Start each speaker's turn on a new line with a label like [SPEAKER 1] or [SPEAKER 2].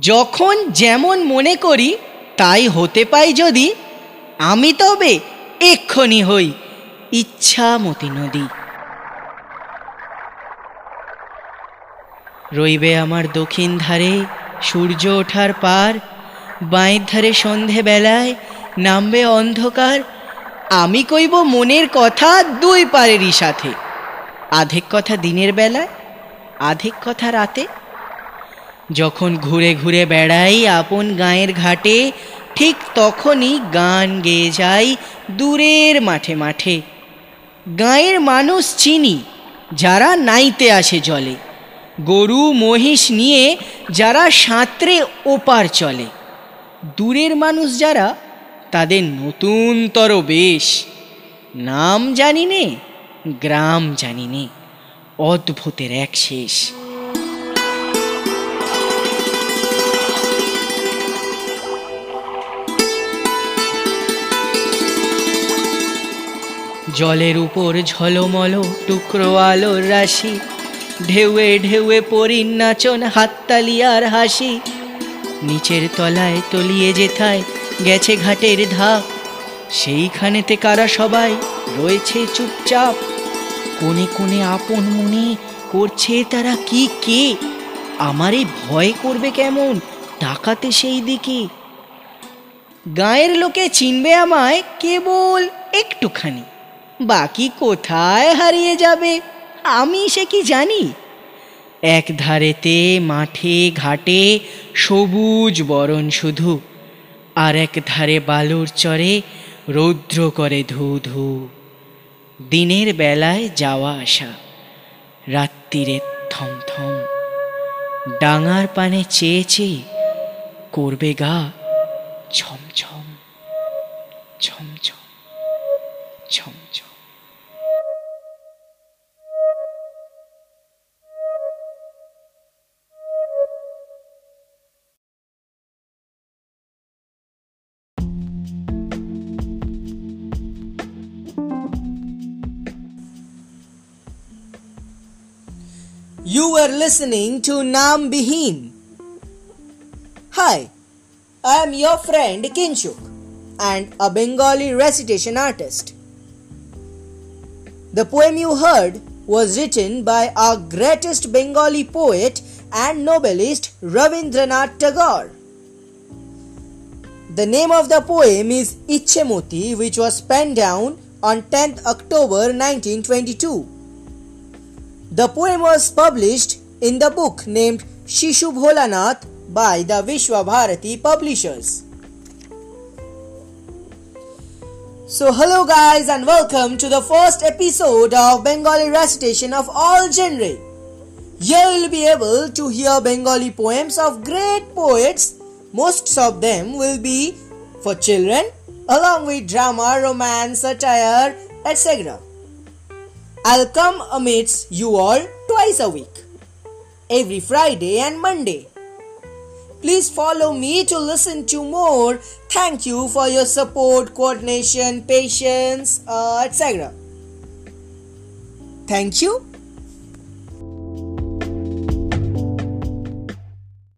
[SPEAKER 1] যখন যেমন মনে করি, তাই হতে পাই যদি, আমি তবে এক্ষণি হই ইচ্ছামতি নদী। রইবে আমার দক্ষিণ ধারে সূর্য ওঠার পার, বাঁয়ের ধারে সন্ধে বেলায় নামবে অন্ধকার, আমি কইব মনের কথা দুই পারেরই সাথে। আধেক কথা দিনের বেলায়, আধেক কথা রাতে। যখন ঘুরে ঘুরে বেড়াই আপন গায়ের ঘাটে, ঠিক তখনই গান গেয়ে যাই দূরের মাঠে মাঠে। গাঁয়ের মানুষ চিনি, যারা নাইতে আসে জলে। গরু মহিষ নিয়ে যারা সাঁতরে ওপার চলে। দূরের মানুষ যারা, তাদের নতুনতর বেশ। নাম জানি নে গ্রাম জানি নে অদ্ভুতের এক শেষ। জলের উপর ঝলমল, টুকরো আলোর রাশি। ঢেউয়ে ঢেউয়ে পরিন নাচন হাততালি আর হাসি। নিচের তলায় তলিয়ে যেথায় গেছে ঘাটের ধাপ। সেইখানেতে কারা সবাই রয়েছে চুপচাপ? কোণে কোণে আপন মনে করছে তারা কি কে? আমারে ভয় করবে কেমন তাকাতে সেই দিকে? গায়ের লোকে চিনবে আমায় কেবল একটুখানি। বাকি কোথায় হারিয়ে যাবে? আমি সে কি জানি? এক ধারেতে মাঠে, ঘাটে সবুজ বরণ শুধু, আর এক ধারে বালুর চরে রৌদ্র করে ধু ধু। দিনের বেলায় যাওয়া আসা, রাত্রিরে থমথম ডাঙার পানে চেয়ে চেয়ে করবে গা ছমছম ছমছম 점점 You were listening to Nam Bihim. Hi, I am your friend Kinshuk and a Bengali recitation artist. The poem you heard was written by our greatest Bengali poet and novelist Ravindranath Tagore. The name of the poem is Ichemoti, which was penned down on 10th October 1922. The poem was published in the book named Shishu Bholanath by the Vishwa Bharati publishers. So, hello guys, and welcome to the first episode of Bengali recitation of all genre. Here you will be able to hear Bengali poems of great poets. Most of them will be for children, along with drama, romance, satire, etc. I'll come amidst you all twice a week, every Friday and Monday. Please follow me to listen to more. Thank you for your support, coordination, patience, uh, etc. Thank you